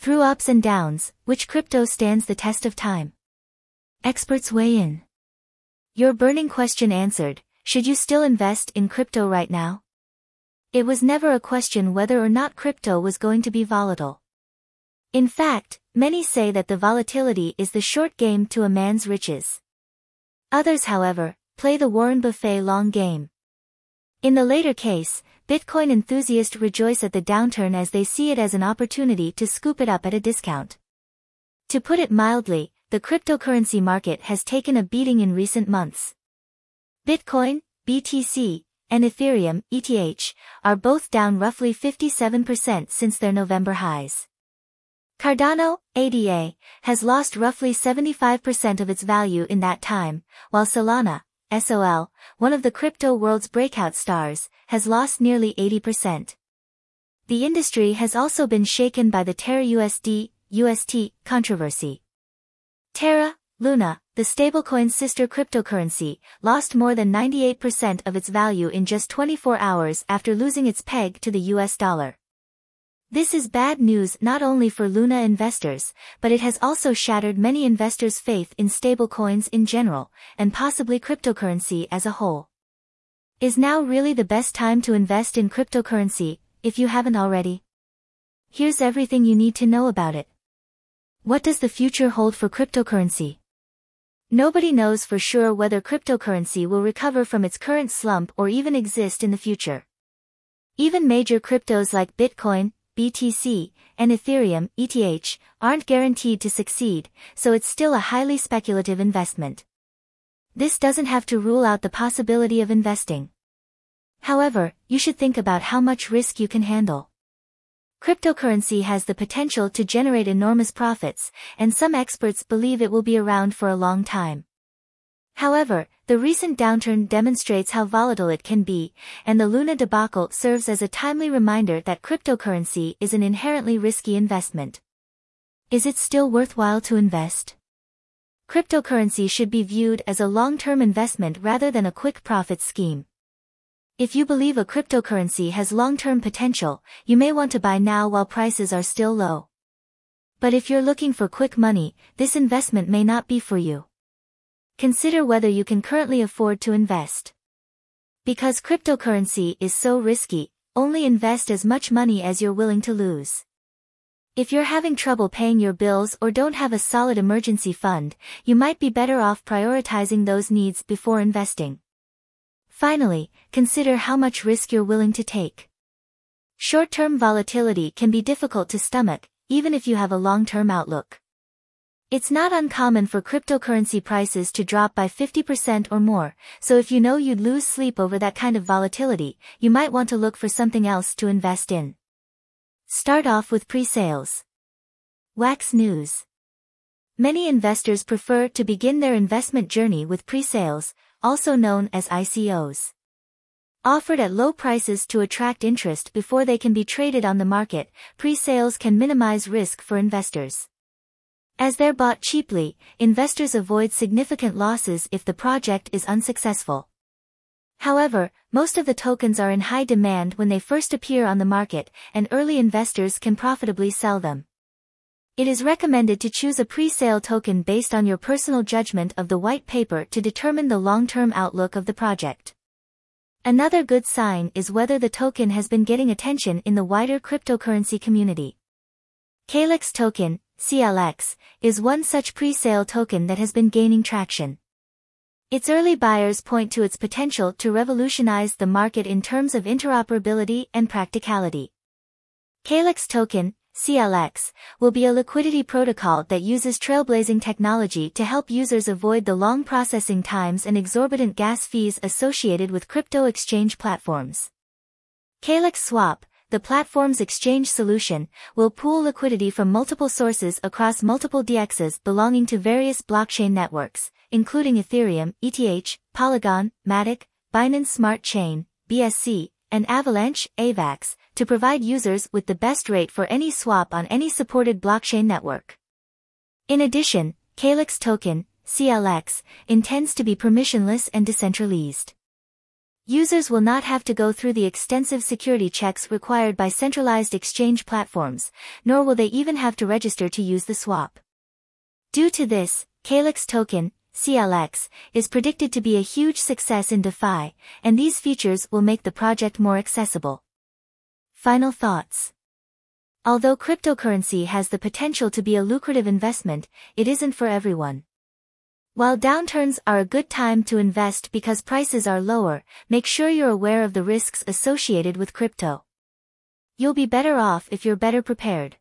Through ups and downs, which crypto stands the test of time? Experts weigh in. Your burning question answered, should you still invest in crypto right now? It was never a question whether or not crypto was going to be volatile. In fact, many say that the volatility is the short game to a man's riches. Others however, play the Warren Buffett long game. In the later case, Bitcoin enthusiasts rejoice at the downturn as they see it as an opportunity to scoop it up at a discount. To put it mildly, the cryptocurrency market has taken a beating in recent months. Bitcoin, BTC, and Ethereum, ETH, are both down roughly 57% since their November highs. Cardano, ADA, has lost roughly 75% of its value in that time, while Solana, SOL, one of the crypto world's breakout stars, has lost nearly 80%. The industry has also been shaken by the Terra USD, UST, controversy. Terra, Luna, the stablecoin's sister cryptocurrency, lost more than 98% of its value in just 24 hours after losing its peg to the US dollar. This is bad news not only for Luna investors, but it has also shattered many investors' faith in stablecoins in general, and possibly cryptocurrency as a whole. Is now really the best time to invest in cryptocurrency, if you haven't already? Here's everything you need to know about it. What does the future hold for cryptocurrency? Nobody knows for sure whether cryptocurrency will recover from its current slump or even exist in the future. Even major cryptos like Bitcoin, BTC, and Ethereum, ETH, aren't guaranteed to succeed, so it's still a highly speculative investment. This doesn't have to rule out the possibility of investing. However, you should think about how much risk you can handle. Cryptocurrency has the potential to generate enormous profits, and some experts believe it will be around for a long time. However, the recent downturn demonstrates how volatile it can be, and the Luna debacle serves as a timely reminder that cryptocurrency is an inherently risky investment. Is it still worthwhile to invest? Cryptocurrency should be viewed as a long-term investment rather than a quick profit scheme. If you believe a cryptocurrency has long-term potential, you may want to buy now while prices are still low. But if you're looking for quick money, this investment may not be for you. Consider whether you can currently afford to invest. Because cryptocurrency is so risky, only invest as much money as you're willing to lose. If you're having trouble paying your bills or don't have a solid emergency fund, you might be better off prioritizing those needs before investing. Finally, consider how much risk you're willing to take. Short-term volatility can be difficult to stomach, even if you have a long-term outlook. It's not uncommon for cryptocurrency prices to drop by 50% or more, so if you know you'd lose sleep over that kind of volatility, you might want to look for something else to invest in. Start off with pre-sales. Wax News Many investors prefer to begin their investment journey with pre-sales, also known as ICOs. Offered at low prices to attract interest before they can be traded on the market, pre-sales can minimize risk for investors. As they're bought cheaply, investors avoid significant losses if the project is unsuccessful. However, most of the tokens are in high demand when they first appear on the market, and early investors can profitably sell them. It is recommended to choose a pre-sale token based on your personal judgment of the white paper to determine the long-term outlook of the project. Another good sign is whether the token has been getting attention in the wider cryptocurrency community. Calyx token, CLX, is one such pre-sale token that has been gaining traction. Its early buyers point to its potential to revolutionize the market in terms of interoperability and practicality. Calyx token, CLX, will be a liquidity protocol that uses trailblazing technology to help users avoid the long processing times and exorbitant gas fees associated with crypto exchange platforms. Calyx Swap, the platform's exchange solution, will pool liquidity from multiple sources across multiple DEXs belonging to various blockchain networks, including Ethereum, ETH, Polygon, Matic, Binance Smart Chain, BSC, and Avalanche, AVAX, to provide users with the best rate for any swap on any supported blockchain network. In addition, Calyx token, CLX, intends to be permissionless and decentralized. Users will not have to go through the extensive security checks required by centralized exchange platforms, nor will they even have to register to use the swap. Due to this, Calyx token, CLX, is predicted to be a huge success in DeFi, and these features will make the project more accessible. Final thoughts. Although cryptocurrency has the potential to be a lucrative investment, it isn't for everyone. While downturns are a good time to invest because prices are lower, make sure you're aware of the risks associated with crypto. You'll be better off if you're better prepared.